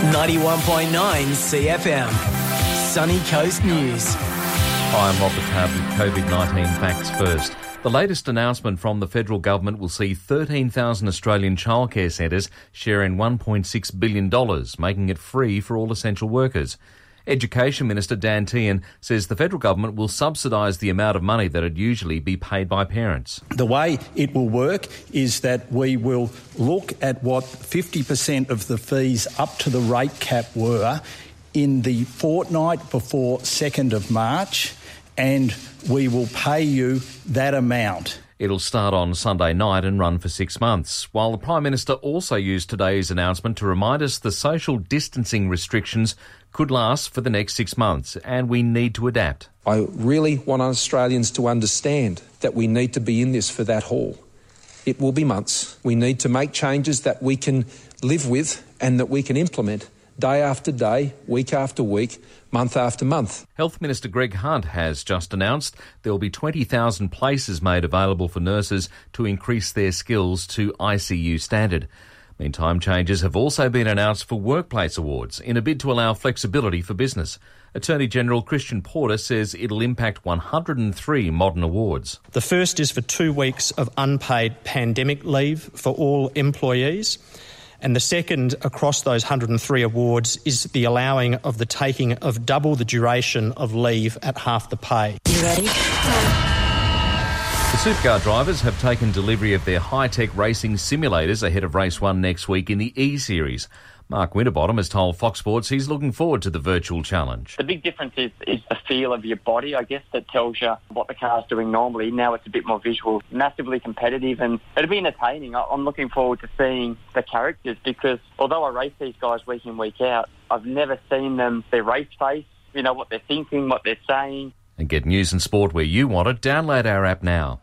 91.9 CFM. Sunny Coast News. Hi, I'm Robert Rob with COVID 19 facts first. The latest announcement from the federal government will see 13,000 Australian childcare centres sharing $1.6 billion, making it free for all essential workers. Education Minister Dan Tehan says the federal government will subsidise the amount of money that would usually be paid by parents. The way it will work is that we will look at what 50% of the fees up to the rate cap were in the fortnight before 2nd of March, and we will pay you that amount. It'll start on Sunday night and run for six months, while the Prime Minister also used today's announcement to remind us the social distancing restrictions could last for the next six months and we need to adapt. I really want Australians to understand that we need to be in this for that haul. It will be months. We need to make changes that we can live with and that we can implement day after day, week after week, month after month. Health Minister Greg Hunt has just announced there will be 20,000 places made available for nurses to increase their skills to ICU standard. Meantime, changes have also been announced for workplace awards in a bid to allow flexibility for business. Attorney General Christian Porter says it'll impact 103 modern awards. The first is for two weeks of unpaid pandemic leave for all employees. And the second across those 103 awards is the allowing of the taking of double the duration of leave at half the pay. You ready? The supercar drivers have taken delivery of their high tech racing simulators ahead of race one next week in the E Series. Mark Winterbottom has told Fox Sports he's looking forward to the virtual challenge. The big difference is, is the feel of your body, I guess, that tells you what the car's doing normally. Now it's a bit more visual, massively competitive, and it'll be entertaining. I'm looking forward to seeing the characters because although I race these guys week in, week out, I've never seen them, their race face, you know, what they're thinking, what they're saying. And get news and sport where you want it. Download our app now.